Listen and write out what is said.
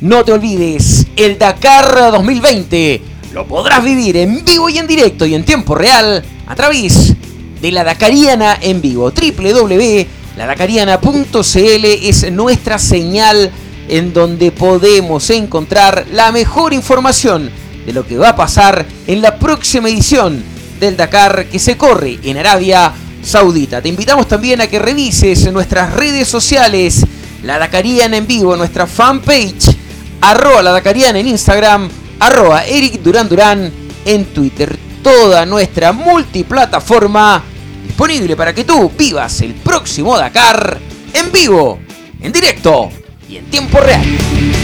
No te olvides, el Dakar 2020 lo podrás vivir en vivo y en directo y en tiempo real a través de la Dakariana en vivo. www.ladakariana.cl es nuestra señal en donde podemos encontrar la mejor información de lo que va a pasar en la próxima edición del Dakar que se corre en Arabia Saudita. Te invitamos también a que revises nuestras redes sociales, la Dakariana en vivo, nuestra fanpage, arroba la en Instagram, arroba Eric Durán Durán en Twitter. Toda nuestra multiplataforma disponible para que tú vivas el próximo Dakar en vivo, en directo y en tiempo real.